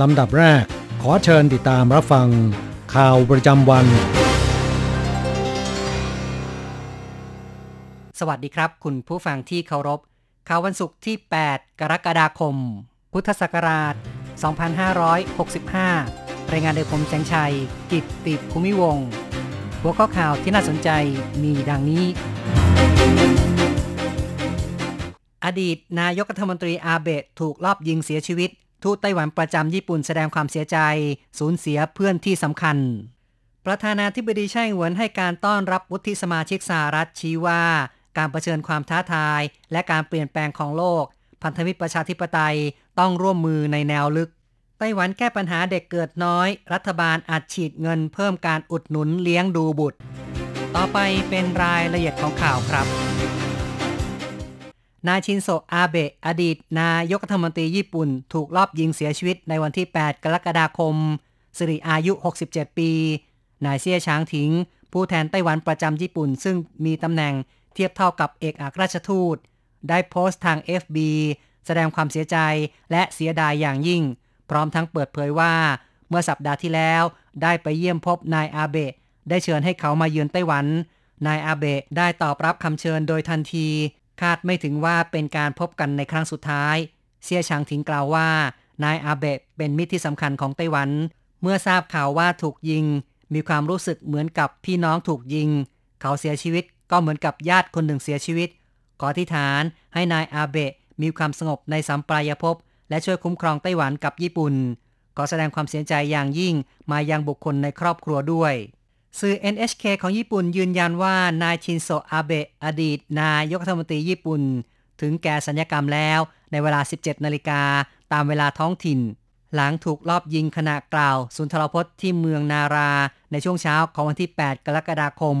ลำดับแรก ขอเชิญติดตามรับฟัง ข่าวประจำวัน สวัสดีครับ คุณผู้ฟังที่เคารพ ข่าววันศุกร์ที่ 8 กรกฎาคม พุทธศักราช 2565 รายงานโดยผมแสงชัย กิตติภูมิวงหัวข้อข่าวที่น่าสนใจมีดังนี้ อดีตนายกรัฐมนตรีอาเบะถูกลอบยิงเสียชีวิต ทูตไต้หวันประจำญี่ปุ่นแสดงความเสียใจ สูญเสียเพื่อนที่สำคัญ ประธานาธิบดีไช่เหวินให้การต้อนรับวุฒิสมาชิกสหรัฐชี้ว่า การรเผชิญความท้าทาย และการเปลี่ยนแปลงของโลก พันธมิตรประชาธิปไตยต้องร่วมมือในแนวลึก ไต้หวันแก้ปัญหาเด็กเกิดน้อย รัฐบาลอาจฉีดเงินเพิ่มการอุดหนุนเลี้ยงดูบุตร ต่อไปเป็นรายละเอียดของข่าวครับ นายชินโซอาเบะอดีต นายกรัฐมนตรีญี่ปุ่น ถูกลอบยิงเสียชีวิตในวันที่ 8 กรกฎาคม สิริอายุ 67 ปี นายเซี่ยช้างถิง ผู้แทนไต้หวันประจำญี่ปุ่น ซึ่งมีตำแหน่งเทียบเท่ากับเอกอัครราชทูต ได้โพสต์ทาง FB แสดงความเสียใจและเสียดายอย่างยิ่ง พร้อมทั้งเปิดเผยว่า เมื่อสัปดาห์ที่แล้วได้ไปเยี่ยมพบนายอาเบะได้เชิญให้เขามาเยือนไต้หวัน นายอาเบะได้ตอบรับคำเชิญโดยทันที คาดไม่ถึงว่าเป็นการพบกันในครั้งสุดท้าย เซี่ยชางถิงกล่าวว่า นายอาเบะเป็นมิตรที่สำคัญของไต้หวัน เมื่อทราบข่าวว่าถูกยิง มีความรู้สึกเหมือนกับพี่น้องถูกยิง เขาเสียชีวิตก็เหมือนกับญาติคนหนึ่งเสียชีวิต ขอที่ฐานให้นายอาเบะมีความสงบในสัมปรายภพและช่วยคุ้มครองไต้หวันกับญี่ปุ่น ขอแสดงความเสียใจอย่างยิ่งมายังบุคคลในครอบครัวด้วย สื่อ NHK ของญี่ปุ่นยืนยันว่านายชินโซอาเบะอดีต นายกรัฐมนตรีญี่ปุ่น ถึงแก่สัญญกรรมแล้วในเวลา 17 นาฬิกาตามเวลาท้องถิ่น หลังถูกลอบยิงขณะกล่าว สุนทรพจน์ที่เมืองนาราในช่วงเช้าของวันที่ 8 กรกฎาคม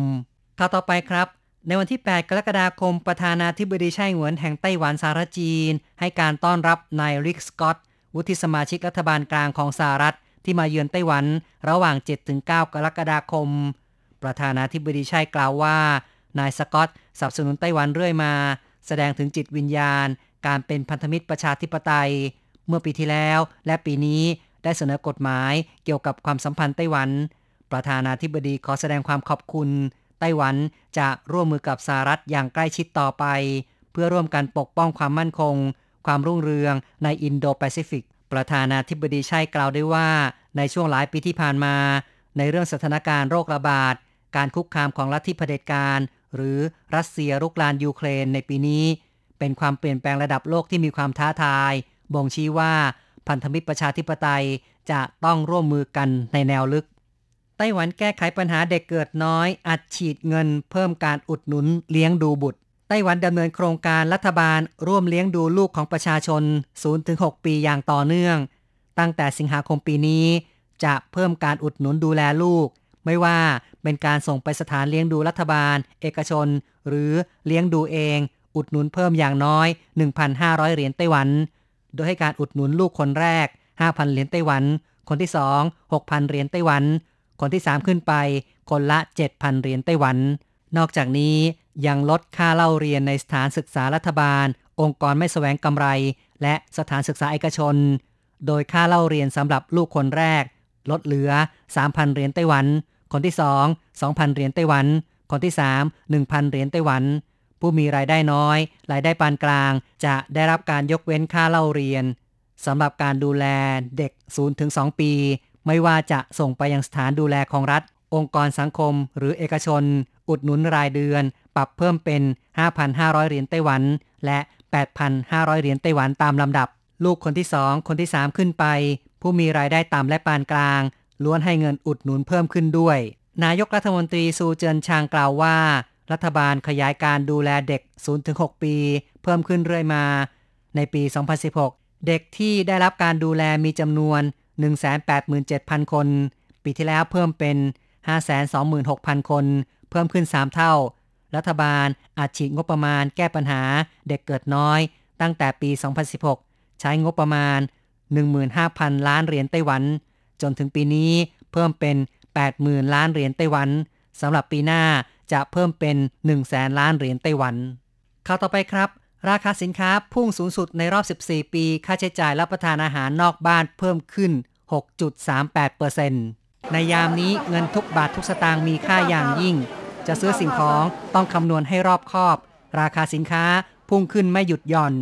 ข่าวต่อไปครับ ในวันที่ 8 กรกฎาคม ประธานาธิบดีไช่หวนแห่งไต้หวันสาธารณจีน ให้การต้อนรับนายริกสกอตวุฒิสมาชิกรัฐบาลกลางของสหรัฐ ที่มาเยือนไต้หวันระหว่าง 7-9 กรกฎาคม ประธานาธิบดีไช่กล่าวว่า นายสกอตสนับสนุนไต้หวันเรื่อยมา แสดงถึงจิตวิญญาณ การเป็นพันธมิตรประชาธิปไตย เมื่อปีที่แล้ว และปีนี้ได้เสนอกฎหมายเกี่ยวกับความสัมพันธ์ไต้หวัน ประธานาธิบดีขอแสดงความขอบคุณ ไต้หวันจะร่วมมือกับสหรัฐอย่างใกล้ชิดต่อไป เพื่อร่วมกันปกป้องความมั่นคง ความรุ่งเรืองในอินโดแปซิฟิก ประธานาธิบดีใชัยกล่าวได้ว่า ในช่วงหลายปีที่ผ่านมา ในเรื่องสถานการณ์โรคระบาด การคุกคามของลัทธิเผด็จการ หรือรัสเซียรุกรานยูเครนในปีนี้ เป็นความเปลี่ยนแปลงระดับโลกที่มีความท้าทาย บ่งชี้ว่าพันธมิตรประชาธิปไตยจะต้องร่วมมือกันในแนวลึก ไต้หวันแก้ไขปัญหาเด็กเกิดน้อย อัดฉีดเงินเพิ่มการอุดหนุนเลี้ยงดูบุตร ไต้หวันดำเนินโครงการรัฐบาลร่วมเลี้ยงดูลูกของประชาชน 0-6 ปีอย่างต่อเนื่อง ตั้งแต่สิงหาคมปีนี้ จะเพิ่มการอุดหนุนดูแลลูก ไม่ว่าเป็นการส่งไปสถานเลี้ยงดูรัฐบาล เอกชน หรือเลี้ยงดูเอง อุดหนุนเพิ่มอย่างน้อย 1,500 เหรียญไต้หวัน โดยให้การอุดหนุนลูกคนแรก 5,000 เหรียญไต้หวัน คนที่ 2 6,000 เหรียญไต้หวัน คนที่ 3 ขึ้นไป คนละ 7,000 เหรียญไต้หวัน นอกจากนี้ ยังลดค่าเล่าเรียนในสถานศึกษารัฐบาล องค์กรไม่แสวงกำไร และสถานศึกษาเอกชน โดยค่าเล่าเรียนสำหรับลูกคนแรก ลดเหลือ 3,000 เหรียญไต้หวัน คนที่ 2 2,000 เหรียญไต้หวัน คนที่ 3 1,000 เหรียญไต้หวัน ผู้มีรายได้น้อย รายได้ปานกลาง จะได้รับการยกเว้นค่าเล่าเรียนสำหรับการดูแลเด็ก0-2ปี ไม่ว่าจะส่งไปยังสถานดูแลของรัฐ องค์กรสังคมหรือเอกชน อุดหนุนรายเดือน ปรับเพิ่มเป็น 5,500 เหรียญไต้หวัน และ 8,500 เหรียญไต้หวันตามลำดับ ลูกคนที่ 2 คนที่ 3 ขึ้นไป ผู้มีรายได้ต่ำและปานกลาง ล้วนให้เงินอุดหนุนเพิ่มขึ้นด้วย นายกรัฐมนตรีซูเจินชางกล่าวว่า รัฐบาลขยายการดูแลเด็ก 0-6 ปี เพิ่มขึ้นเรื่อยมา ในปี 2016 เด็กที่ได้รับการดูแลมีจำนวน 187,000 คน ปีที่แล้วเพิ่มเป็น 526,000 คน เพิ่มขึ้น 3 เท่า รัฐบาลอาจฉีดงบประมาณแก้ปัญหาเด็กเกิดน้อย ตั้งแต่ปี 2016 ใช้งบประมาณ 15,000 ล้านเหรียญไต้หวัน จนถึงปีนี้เพิ่มเป็น 80,000 ล้านเหรียญไต้หวันสำหรับปีหน้าจะเพิ่มเป็น 100,000 ล้านเหรียญไต้หวันข่าวต่อไปครับ ราคาสินค้าพุ่งสูงสุดในรอบ 14 ปี ค่าใช้จ่ายรับประทานอาหารนอกบ้านเพิ่มขึ้น 6.38% ในยามนี้เงินทุกบาททุกสตางค์มีค่าอย่างยิ่ง จะซื้อสิ่งของต้องคำนวณให้รอบคอบ ราคาสินค้าพุ่งขึ้นไม่หยุดหย่อน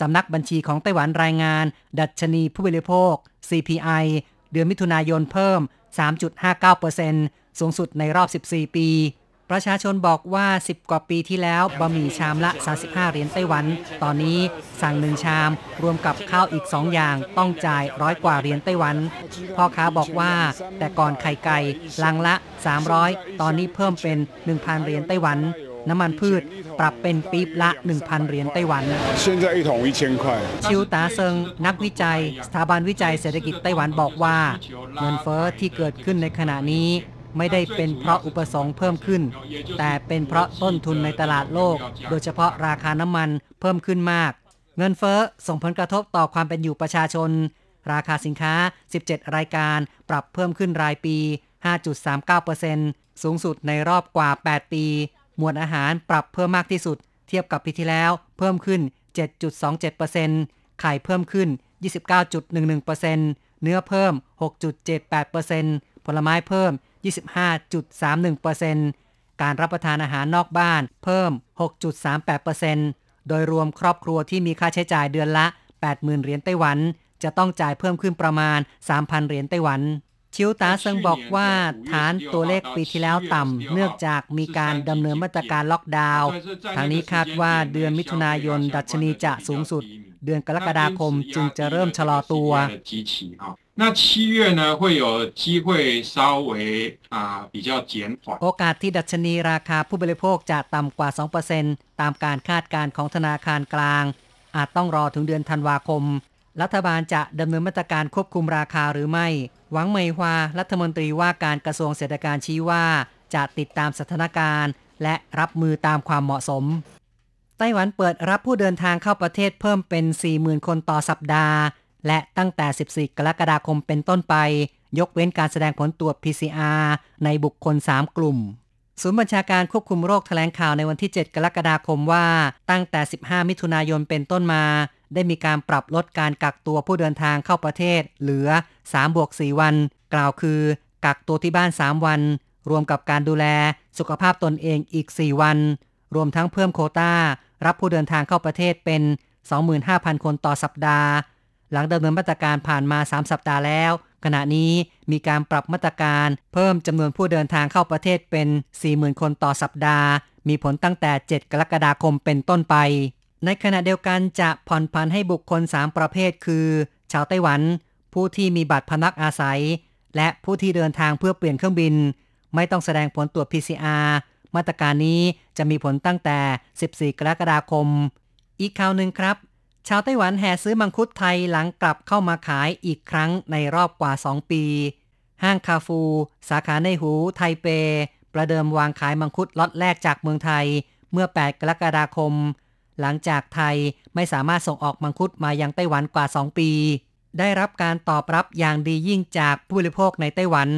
สำนักบัญชีของไต้หวันรายงาน ดัชนีผู้บริโภค CPI เดือนมิถุนายนเพิ่ม 3.59%สูงสุดในรอบ 14 ปี ประชาชนบอกว่า 10 กว่าปีที่แล้วบะหมี่ชามละ 35 เหรียญไต้หวัน ตอนนี้สั่งหนึ่งชาม รวมกับข้าวอีก 2 อย่าง ต้องจ่ายร้อยกว่าเหรียญไต้หวัน พ่อค้าบอกว่า แต่ก่อนไข่ไก่ลังละ 300 ตอนนี้เพิ่มเป็น 1,000 เหรียญไต้หวัน น้ำมันพืชปรับเป็นปีบละ 1,000 เหรียญไต้หวันชิวตาเซิง นักวิจัย สถาบันวิจัยเศรษฐกิจไต้หวันบอกว่า เงินเฟอ้อที่เกิดขึ้นในขณะนี้ ไม่ได้เป็นเพราะอุปสงค์เพิ่มขึ้น แต่เป็นเพราะต้นทุนในตลาดโลก โดยเฉพาะราคาน้ำมันเพิ่มขึ้นมาก เงินเฟ้อส่งผลกระทบต่อความเป็นอยู่ประชาชน ราคาสินค้า 17 รายการปรับเพิ่มขึ้นรายปี 5.39%สูงสุดในรอบกว่า 8 ปี หมวดอาหารปรับเพิ่มมากที่สุด เทียบกับปีที่แล้ว เพิ่มขึ้น 7.27%ไข่เพิ่มขึ้น 29.11%เนื้อเพิ่ม 6.78%ผลไม้เพิ่ม 25.31%การรับประทานอาหารนอกบ้านเพิ่ม 6.38%โดยรวมครอบครัวที่มีค่าใช้จ่ายเดือนละ 80,000 เหรียญไต้หวัน จะต้องจ่ายเพิ่มขึ้นประมาณ 3,000 เหรียญไต้หวันชิวตาเซิงบอกว่าฐานตัวเลขปีที่แล้วต่ำ เนื่องจากมีการดำเนินมาตรการล็อกดาวน์ทางนี้คาดว่าเดือนมิถุนายนดัชนีจะสูงสุด เดือนกรกฎาคมจึงจะเริ่มชะลอตัว 那七月呢，会有机会稍微啊比较减缓。 โอกาสที่ดัชนีราคาผู้บริโภคจะต่ำกว่า 2%ตามการคาดการณ์ของธนาคารกลาง อาจต้องรอถึงเดือนธันวาคม รัฐบาลจะดำเนินมาตรการควบคุมราคาหรือไม่ หวังเหมยฮวารัฐมนตรีว่าการกระทรวงเศรษฐการชี้ว่า จะติดตามสถานการณ์ และรับมือตามความเหมาะสม ไต้หวันเปิดรับผู้เดินทางเข้าประเทศเพิ่มเป็น 40,000 คนต่อสัปดาห์ และตั้งแต่ 14 กรกฎาคมเป็นต้นไป ยกเว้นการแสดงผลตรวจ PCR ในบุคคล 3 กลุ่ม ศูนย์บัญชาการควบคุมโรคแถลงข่าวในวันที่ 7 กรกฎาคมว่าตั้งแต่ 15 มิถุนายนเป็นต้นมา ได้มีการปรับลดการกักตัวผู้เดินทางเข้าประเทศ เหลือ3บวก4วัน กล่าวคือ กักตัวที่บ้าน 3 วัน รวมกับการดูแลสุขภาพตนเองอีก 4 วัน รวมทั้งเพิ่มโควตารับผู้เดินทางเข้าประเทศเป็น 25,000 คนต่อสัปดาห์ หลังดำเนินมาตรการผ่านมา 3 สัปดาห์แล้ว ขณะนี้มีการปรับมาตรการเพิ่มจำนวนผู้เดินทางเข้าประเทศเป็น 40,000 คนต่อสัปดาห์ มีผลตั้งแต่ 7 กรกฎาคมเป็นต้นไป ในขณะเดียวกันจะผ่อนผันให้บุคคล 3 ประเภทคือ ชาวไต้หวัน ผู้ที่มีบัตรพนักอาศัย และผู้ที่เดินทางเพื่อเปลี่ยนเครื่องบิน ไม่ต้องแสดงผลตรวจ PCR มาตรการนี้จะมีผลตั้งแต่ 14 กรกฎาคม อีกข่าวหนึ่งครับ ชาวไต้หวันแห่ซื้อมังคุดไทยหลังกลับเข้ามาขายอีกครั้งในรอบกว่า 2 ปี ห้างคาฟู สาขาในหู ไทเป ประเดิมวางขายมังคุดล็อตแรกจากเมืองไทย เมื่อ 8 กรกฎาคม หลังจากไทยไม่สามารถส่งออกมังคุดมายังไต้หวันกว่า 2 ปี ได้รับการตอบรับอย่างดียิ่งจากผู้บริโภคในไต้หวัน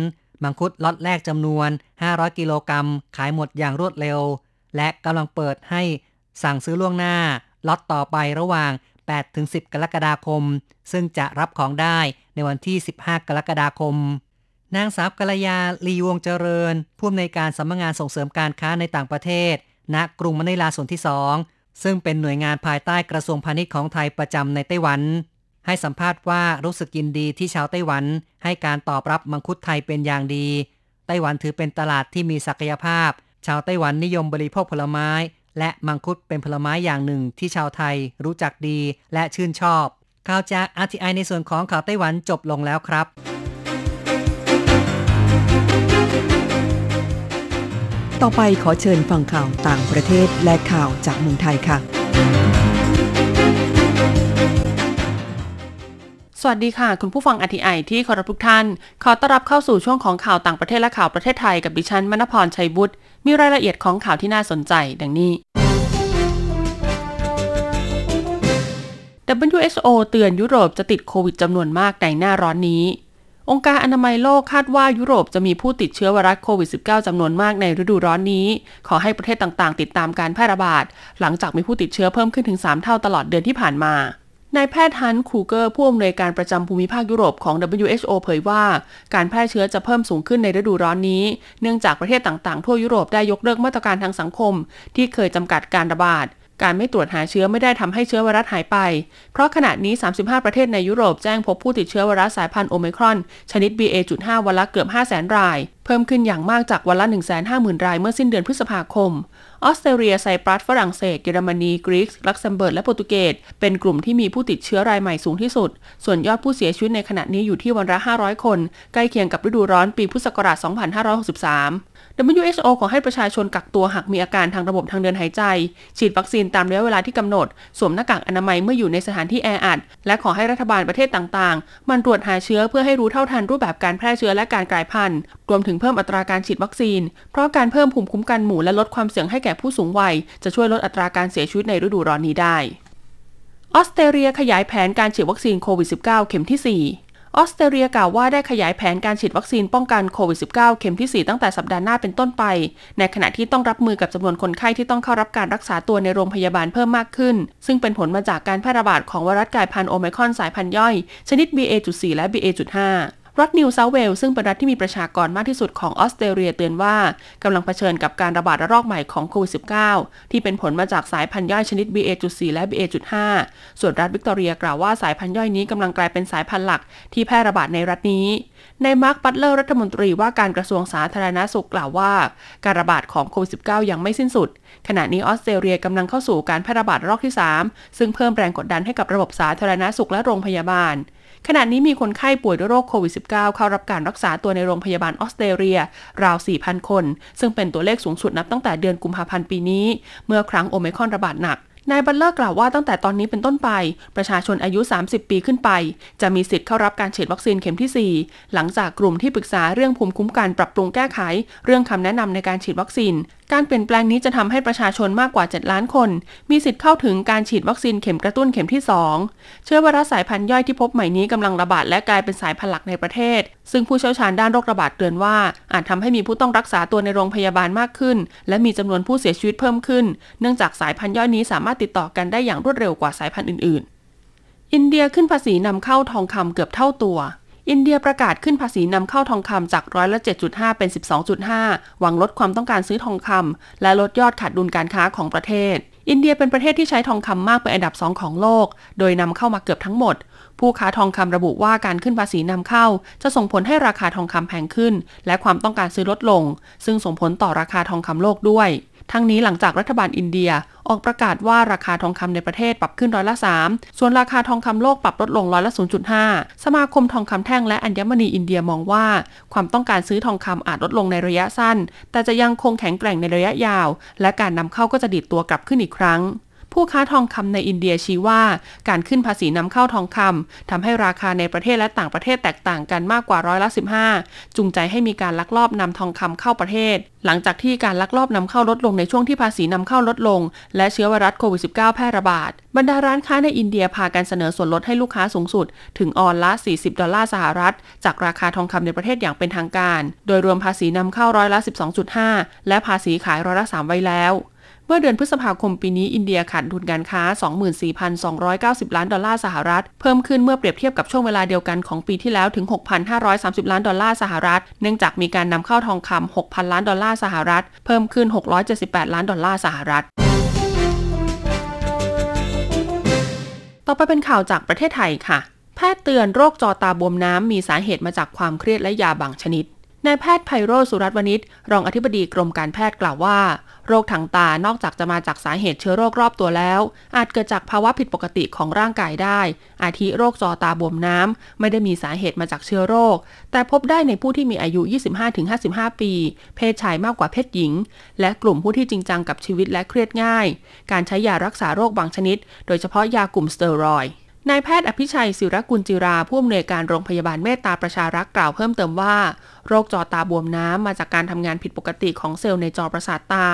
มังคุดล็อตแรกจำนวน 500 กิโลกรัมขายหมดอย่างรวดเร็ว และกำลังเปิดให้สั่งซื้อล่วงหน้าล็อตต่อไประหว่าง 8-10 กรกฎาคม ซึ่งจะรับของได้ในวันที่ 15 กรกฎาคม นางสาวกัลยาลีวงเจริญ ผู้อำนวยการสำนักงานส่งเสริมการค้าในต่างประเทศ ณกรุงมะนิลาส่วนที่ 2 ซึ่งเป็นหน่วยงานภายใต้กระทรวงพาณิชย์ของไทยประจำในไต้หวัน ให้สัมภาษณ์ว่ารู้สึกยินดีที่ชาวไต้หวัน ให้การตอบรับมังคุดไทยเป็นอย่างดี ไต้หวันถือเป็นตลาดที่มีศักยภาพ ชาวไต้หวันนิยมบริโภคผลไม้ และมังคุดเป็นผลไม้อย่างหนึ่งที่ชาวไทยรู้จักดีและชื่นชอบ ข่าวจาก RTI ในส่วนของข่าวไต้หวันจบลงแล้วครับต่อไปขอเชิญฟังข่าวต่างประเทศและข่าวจากเมืองไทยค่ะ สวัสดีค่ะ คุณผู้ฟังอทีไอที่เคารพทุกท่าน ขอต้อนรับเข้าสู่ช่วงของข่าวต่างประเทศและข่าวประเทศไทยกับดิฉันมณพรชัยบุตรมีรายละเอียดของข่าวที่น่าสนใจ ดังนี้ WHO เตือนยุโรปจะติดโควิดจำนวนมากในหน้าร้อนนี้ องค์การอนามัยโลกคาดว่ายุโรปจะมีผู้ติดเชื้อไวรัสโควิด -19 จำนวนมากในฤดูร้อนนี้ ขอให้ประเทศต่างๆ ติดตามการแพร่ระบาด หลังจากมีผู้ติดเชื้อเพิ่มขึ้นถึง 3 เท่าตลอดเดือนที่ผ่านมานายแพทย์ฮันคูเกอร์ผู้อำนวยการประจำภูมิภาคยุโรปของ WHO เผยว่า การแพร่เชื้อจะเพิ่มสูงขึ้นในฤดูร้อนนี้ เนื่องจากประเทศต่างๆ ทั่วยุโรปได้ยกเลิกมาตรการทางสังคม ที่เคยจำกัดการระบาด การไม่ตรวจหาเชื้อไม่ได้ทำให้เชื้อไวรัสหายไป เพราะขณะนี้ 35 ประเทศในยุโรปแจ้งพบผู้ติดเชื้อไวรัสสายพันธุ์โอเมครอน ชนิด BA.5 วันละเกือบ 500,000 ราย เพิ่มขึ้นอย่างมากจากวันละ 150,000 รายเมื่อสิ้นเดือนพฤษภาคม ออสเตรเลียไซปรัสฝรั่งเศส เยอรมนีกรีซลักเซมเบิร์กและโปรตุเกสเป็นกลุ่มที่มีผู้ติดเชื้อรายใหม่สูงที่สุด ส่วนยอดผู้เสียชีวิตในขณะนี้อยู่ที่วันละ 500 คน ใกล้เคียงกับฤดูร้อนปีพุทธศักราช 2563 WHO ขอให้ประชาชนกักตัวหากมีอาการทางระบบทางเดินหายใจ ฉีดวัคซีนตามระยะเวลาที่กำหนด สวมหน้ากากอนามัยเมื่ออยู่ในสถานที่แออัด และขอให้รัฐบาลประเทศต่างๆ มันตรวจหาเชื้อเพื่อให้รู้เท่าทันรูปแบบการแพร่เชื้อและการกลายพันธุ์ รวมถึงเพิ่มอัตราการฉีดวัคซีน เพราะการเพิ่มภูมิคุ้มกันหมู่และลดความเสี่ยงให้แก่ผู้สูงวัย จะช่วยลดอัตราการเสียชีวิตในฤดูร้อนนี้ได้ ออสเตรเลียขยายแผนการฉีดวัคซีนโควิด -19 เข็มที่ 4ออสเตรเลียกล่าวว่าได้ขยายแผนการฉีดวัคซีนป้องกันโควิด -19 เข็มที่ 4 ตั้งแต่สัปดาห์หน้าเป็นต้นไป ในขณะที่ต้องรับมือกับจำนวนคนไข้ที่ต้องเข้ารับการรักษาตัวในโรงพยาบาลเพิ่มมากขึ้น ซึ่งเป็นผลมาจากการแพร่ระบาดของไวรัสกลายพันธุ์โอไมครอนสายพันธุ์ย่อย ชนิด BA.4 และ BA.5 รัฐนิวเซาท์เวลซึ่งเป็นรัฐที่มีประชากรมากที่สุดของออสเตรเลียเตือนว่ากำลังเผชิญกับการระบาดระลอกใหม่ของโควิด -19 ที่เป็นผลมาจากสายพันธุ์ย่อยชนิด BA.4 และ BA.5 ส่วนรัฐวิกตอเรียกล่าวว่าสายพันธุ์ย่อยนี้กำลังกลายเป็นสายพันธุ์หลักที่แพร่ระบาดในรัฐนี้นายมาร์คบัตเลอร์รัฐมนตรีว่าการกระทรวงสาธารณาสุขกล่าวว่า การระบาดของโควิด -19 ยังไม่สิ้นสุด ขณะนี้ออสเตรเลียกำลังเข้าสู่การแพร่ระบาดระลอกที่ 3 ซึ่งเพิ่มแรงกดดันให้กับระบบสาธารณาสุขและโรงพยาบาล ขณะนี้มีคนไข้ป่วยด้วยโรคโควิด -19 เข้ารับการรักษาตัวในโรงพยาบาลออสเตรเลีย ราว 4,000 คน ซึ่งเป็นตัวเลขสูงสุดนับตั้งแต่เดือนกุมภาพันธ์ปีนี้ เมื่อครั้งโอไมครอนระบาดหนักนายบัตเลอร์กล่าวว่าตั้งแต่ตอนนี้เป็นต้นไป ประชาชนอายุ 30 ปีขึ้นไป จะมีสิทธิ์เข้ารับการฉีดวัคซีนเข็มที่ 4 หลังจากกลุ่มที่ปรึกษาเรื่องภูมิคุ้มกันปรับปรุงแก้ไข เรื่องคำแนะนำในการฉีดวัคซีน การเปลี่ยนแปลงนี้จะทำให้ประชาชนมากกว่า 7 ล้านคน มีสิทธิ์เข้าถึงการฉีดวัคซีนเข็มกระตุ้นเข็มที่ 2 เชื้อไวรัสสายพันธุ์ย่อยที่พบใหม่นี้กำลังระบาดและกลายเป็นสายพันธุ์หลักในประเทศ ซึ่งผู้เชี่ยวชาญด้านโรคระบาดเตือนว่า อาจทำให้มีผู้ต้องรักษาตัวในโรงพยาบาลมากขึ้น และมีจำนวนผู้เสียชีวิตเพิ่มขึ้น เนื่องจากสายพันธุ์ย่อยนี้สามารถติดต่อกันได้อย่างรวดเร็วกว่าสายพันธุ์อื่น ๆ อินเดียขึ้นภาษีนำเข้าทองคำเกือบเท่าตัว อินเดียประกาศขึ้นภาษีนำเข้าทองคำจากร้อยละ7.5 เป็น 12.5 หวังลดความต้องการซื้อทองคำและลดยอดขาดดุลการค้าของประเทศ อินเดียเป็นประเทศที่ใช้ทองคำมากเป็นอันดับสองของโลก โดยนำเข้ามาเกือบทั้งหมด ผู้ค้าทองคำระบุว่าการขึ้นภาษีนำเข้า จะส่งผลให้ราคาทองคำแพงขึ้น และความต้องการซื้อลดลง ซึ่งส่งผลต่อราคาทองคำโลกด้วย ทั้งนี้หลังจากรัฐบาลอินเดีย ออกประกาศว่าราคาทองคำในประเทศปรับขึ้นร้อยละ 3 ส่วนราคาทองคำโลกปรับลดลงร้อยละ 0.5 สมาคมทองคำแท่งและอัญมณีอินเดียมองว่า ความต้องการซื้อทองคำอาจลดลงในระยะสั้น แต่จะยังคงแข็งแกร่งในระยะยาว และการนำเข้าก็จะดีดตัวกลับขึ้นอีกครั้ง ผู้ค้าทองคำในอินเดียชี้ว่า การขึ้นภาษีนำเข้าทองคำทำให้ราคาในประเทศและต่างประเทศแตกต่างกันมากกว่าร้อยละ 15 จูงใจให้มีการลักลอบนำทองคำเข้าประเทศ หลังจากที่การลักลอบนำเข้าลดลงในช่วงที่ภาษีนำเข้าลดลง และเชื้อไวรัสโควิด -19 แพร่ระบาดบรรดาร้านค้าในอินเดียพากันเสนอส่วนลดให้ลูกค้าสูงสุด ถึงออนละ 40 ดอลลาร์สหรัฐ จากราคาทองคำในประเทศอย่างเป็นทางการ โดยรวมภาษีนำเข้าร้อยละ 12.5 และภาษีขายร้อยละ 3 ไว้แล้ว เมื่อเดือนพฤษภาคมปีนี้อินเดียขาดดุลการค้า 24,290 ล้านดอลลาร์สหรัฐ เพิ่มขึ้นเมื่อเปรียบเทียบกับช่วงเวลาเดียวกันของปีที่แล้วถึง 6,530 ล้านดอลลาร์สหรัฐ เนื่องจากมีการนำเข้าทองคำ 6,000 ล้านดอลลาร์สหรัฐ เพิ่มขึ้น 678 ล้านดอลลาร์สหรัฐต่อไปเป็นข่าวจากประเทศไทยค่ะ แพทย์เตือนโรคจอตาบวมน้ำมีสาเหตุมาจากความเครียดและยาบางชนิด นายแพทย์ไพโรธสุรัตวณิชรองอธิบดีกรมการแพทย์กล่าวว่า โรคทางตานอกจากจะมาจากสาเหตุเชื้อโรครอบตัวแล้ว อาจเกิดจากภาวะผิดปกติของร่างกายได้ อาทิโรคจอตาบวมน้ำไม่ได้มีสาเหตุมาจากเชื้อโรค แต่พบได้ในผู้ที่มีอายุ 25-55 ปี เพศชายมากกว่าเพศหญิง และกลุ่มผู้ที่จริงจังกับชีวิตและเครียดง่าย การใช้ยารักษาโรคบางชนิด โดยเฉพาะยากลุ่มสเตียรอยด์ นายแพทย์อภิชัยศิรกุลจิราผู้อำนวยการโรงพยาบาลเมตตาประชารักษ์กล่าวเพิ่มเติมว่า โรคจอตาบวมน้ำมาจากการทำงานผิดปกติของเซลล์ในจอประสาทตา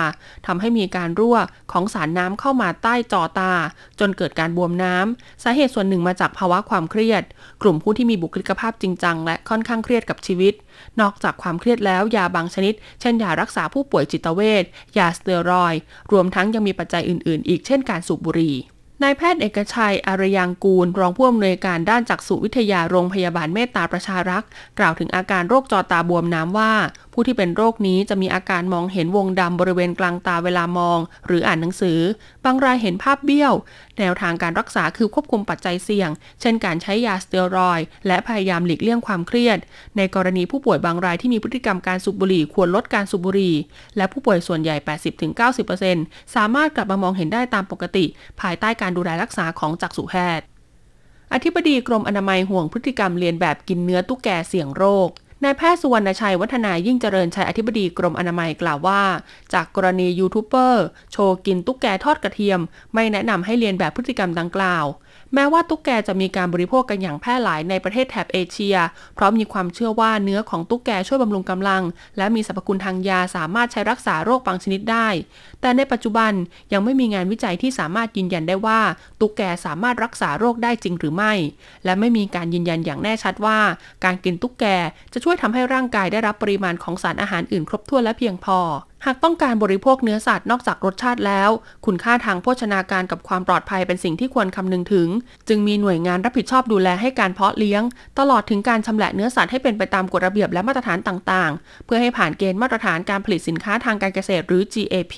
ทำให้มีการรั่วของสารน้ำเข้ามาใต้จอตา จนเกิดการบวมน้ำสาเหตุส่วนหนึ่งมาจากภาวะความเครียด กลุ่มผู้ที่มีบุคลิกภาพจริงจังและค่อนข้างเครียดกับชีวิต นอกจากความเครียดแล้วยาบางชนิด เช่นยารักษาผู้ป่วยจิตเวชยาสเตียรอย รวมทั้งยังมีปัจจัยอื่น ๆ อีกเช่นการสูบบุหรี่ นายแพทย์เอกชัยอารยังกูล รองผู้อำนวยการด้านจักษุวิทยาโรงพยาบาลเมตตาประชารักษ์ กล่าวถึงอาการโรคจอตาบวมน้ำว่า ผู้ที่เป็นโรคนี้จะมีอาการมองเห็นวงดำบริเวณกลางตาเวลามอง หรืออ่านหนังสือ บางรายเห็นภาพเบี้ยว แนวทางการรักษาคือควบคุมปัจจัยเสี่ยง เช่นการใช้ยาสเตียรอยและพยายามหลีกเลี่ยงความเครียด ในกรณีผู้ป่วยบางรายที่มีพฤติกรรมการสูบบุหรี่ควรลดการสูบบุหรี่ และผู้ป่วยส่วนใหญ่ 80-90%สามารถกลับมามองเห็นได้ตามปกติ ภายใต้การดูแลรักษาของจักษุแพทย์อธิบดีกรมอนามัยห่วงพฤติกรรมเรียนแบบกินเนื้อตุ๊กแกเสี่ยงโรค นายแพทย์สุวรรณชัยวัฒนายิ่งเจริญชัยอธิบดีกรมอนามัยกล่าวว่า จากกรณียูทูบเบอร์ โชว์กินตุ๊กแกทอดกระเทียม ไม่แนะนำให้เลียนแบบพฤติกรรมดังกล่าว แม้ว่าตุ๊กแกจะมีการบริโภคกันอย่างแพร่หลายในประเทศแถบเอเชีย เพราะมีความเชื่อว่าเนื้อของตุ๊กแกช่วยบำรุงกำลัง และมีสรรพคุณทางยาสามารถใช้รักษาโรคบางชนิดได้ แต่ในปัจจุบันยังไม่มีงานวิจัยที่สามารถยืนยันได้ว่า ตุ๊กแกสามารถรักษาโรคได้จริงหรือไม่ และไม่มีการยืนยันอย่างแน่ชัดว่า การกินตุ๊กแกจะช่วยทำให้ร่างกายได้รับปริมาณของสารอาหารอื่นครบถ้วนและเพียงพอหากต้องการบริโภคเนื้อสัตว์นอกจากรสชาติแล้ว คุณค่าทางโภชนาการกับความปลอดภัยเป็นสิ่งที่ควรคำนึงถึง จึงมีหน่วยงานรับผิดชอบดูแลให้การเพาะเลี้ยง ตลอดถึงการชำแหละเนื้อสัตว์ให้เป็นไปตามกฎระเบียบและมาตรฐานต่างๆ เพื่อให้ผ่านเกณฑ์มาตรฐานการผลิตสินค้าทางการเกษตรหรือ GAP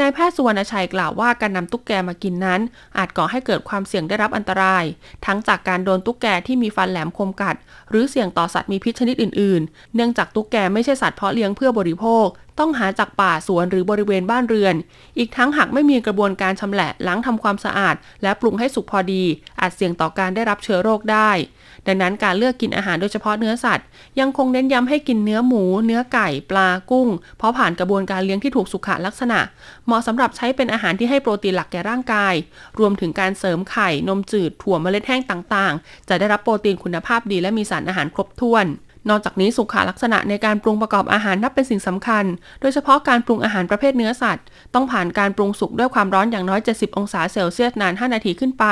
นายแพทย์สุวรรณชัยกล่าวว่าการนำตุ๊กแกมากินนั้น อาจก่อให้เกิดความเสี่ยงได้รับอันตราย ทั้งจากการโดนตุ๊กแกที่มีฟันแหลมคมกัด หรือเสี่ยงต่อสัตว์มีพิษชนิดอื่น ๆ เนื่องจากตุ๊กแกไม่ใช่สัตว์เพาะเลี้ยงเพื่อบริโภค ต้องหาจากป่าสวนหรือบริเวณบ้านเรือน อีกทั้งหากไม่มีกระบวนการชำแหละล้างทำความสะอาด และปรุงให้สุกพอดี อาจเสี่ยงต่อการได้รับเชื้อโรคได้ ดังนั้นการเลือกกินอาหารโดยเฉพาะเนื้อสัตว์ ยังคงเน้นย้ำให้กินเนื้อหมู เนื้อไก่ ปลากุ้ง เพราะผ่านกระบวนการเลี้ยงที่ถูกสุขลักษณะ เหมาะสำหรับใช้เป็นอาหารที่ให้โปรตีนหลักแก่ร่างกาย รวมถึงการเสริมไข่นมจืดถั่วเมล็ดแห้งต่างๆ จะได้รับโปรตีนคุณภาพดีและมีสารอาหารครบถ้วน นอกจากนี้สุขลักษณะในการปรุงประกอบอาหารนับเป็นสิ่งสำคัญ โดยเฉพาะการปรุงอาหารประเภทเนื้อสัตว์ ต้องผ่านการปรุงสุกด้วยความร้อนอย่างน้อย 70 องศาเซลเซียสนาน 5 นาทีขึ้นไป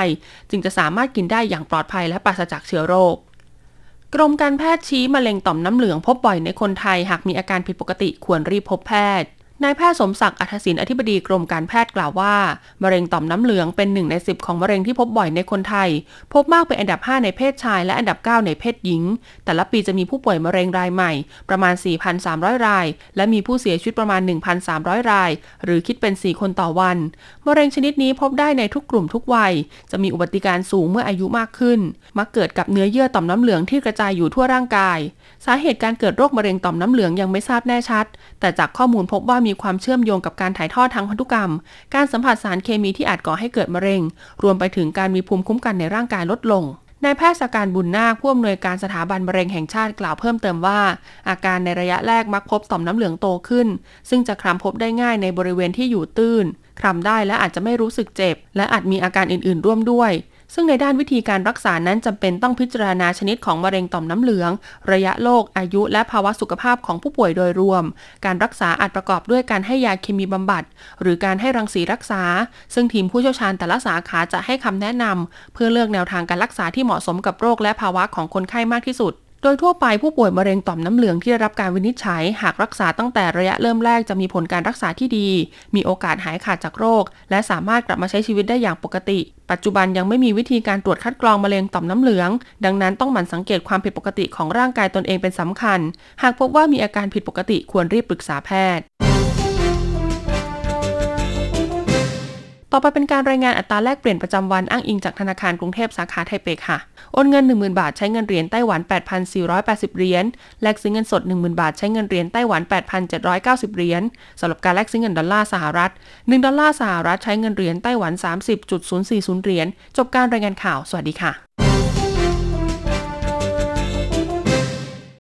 จึงจะสามารถกินได้อย่างปลอดภัยและปราศจากเชื้อโรคกรมการแพทย์ชี้มะเร็งต่อมน้ำเหลืองพบบ่อยในคนไทยหากมีอาการผิดปกติควรรีบพบแพทย์ นายแพทย์สมศักดิ์อัธศินอธิบดีกรมการแพทย์กล่าวว่า มะเร็งต่อมน้ำเหลืองเป็นหนึ่งใน 10 ของมะเร็งที่พบบ่อยในคนไทย พบมากเป็นอันดับ 5 ในเพศชายและอันดับ 9 ในเพศหญิง แต่ละปีจะมีผู้ป่วยมะเร็งรายใหม่ ประมาณ 4,300 ราย และมีผู้เสียชีวิตประมาณ 1,300 ราย หรือคิดเป็น 4 คนต่อวัน มะเร็งชนิดนี้พบได้ในทุกกลุ่มทุกวัย จะมีอุบัติการสูงเมื่ออายุมากขึ้น มักเกิดกับเนื้อเยื่อต่อมน้ำเหลืองที่กระจายอยู่ทั่วร่างกาย สาเหตุการเกิดโรคมะเร็งต่อมน้ำเหลืองยังไม่ทราบแน่ชัด แต่จากข้อมูลพบว่ามีีความเชื่อมโยงกับการถ่ายทอดทางพันธุกรรม การสัมผัสสารเคมีที่อาจก่อให้เกิดมะเร็ง รวมไปถึงการมีภูมิคุ้มกันในร่างกายลดลงนายแพทย์สการบุญนาคผู้อำนวยการสถาบันมะเร็งแห่งชาติกล่าวเพิ่มเติมว่า อาการในระยะแรกมักพบต่อมน้ำเหลืองโตขึ้น ซึ่งจะคลำพบได้ง่ายในบริเวณที่อยู่ตื้นคลำได้และอาจจะไม่รู้สึกเจ็บ และอาจมีอาการอื่นๆ ร่วมด้วย ซึ่งในด้านวิธีการรักษานั้นจำเป็นต้องพิจารณาชนิดของมะเร็งต่อมน้ำเหลือง ระยะโรคอายุ และภาวะสุขภาพของผู้ป่วยโดยรวม การรักษาอาจประกอบด้วยการให้ยาเคมีบำบัด หรือการให้รังสีรักษา ซึ่งทีมผู้เชี่ยวชาญแต่ละสาขาจะให้คำแนะนำเพื่อเลือกแนวทางการรักษาที่เหมาะสมกับโรคและภาวะของคนไข้มากที่สุด โดยทั่วไปผู้ป่วยมะเร็งต่อมน้ำเหลืองที่ได้รับการวินิจฉัย หากรักษาตั้งแต่ระยะเริ่มแรกจะมีผลการรักษาที่ดี มีโอกาสหายขาดจากโรค และสามารถกลับมาใช้ชีวิตได้อย่างปกติ ปัจจุบันยังไม่มีวิธีการตรวจคัดกรองมะเร็งต่อมน้ำเหลือง ดังนั้นต้องหมั่นสังเกตความผิดปกติของร่างกายตนเองเป็นสำคัญ หากพบว่ามีอาการผิดปกติควรรีบปรึกษาแพทย์ ต่อไปเป็นการรายงานอัตราแลกเปลี่ยนประจำวันอ้างอิงจากธนาคารกรุงเทพสาขาไทเปค่ะ โอนเงิน 10,000 บาทใช้เงินเหรียญไต้หวัน 8,480 เหรียญ แลกซื้อเงินสด 10,000 บาทใช้เงินเหรียญไต้หวัน 8,790 เหรียญสำหรับการแลกซื้อเงินดอลลาร์สหรัฐ 1 ดอลลาร์สหรัฐใช้เงินเหรียญไต้หวัน 30.040 เหรียญ จบการรายงานข่าว สวัสดีค่ะ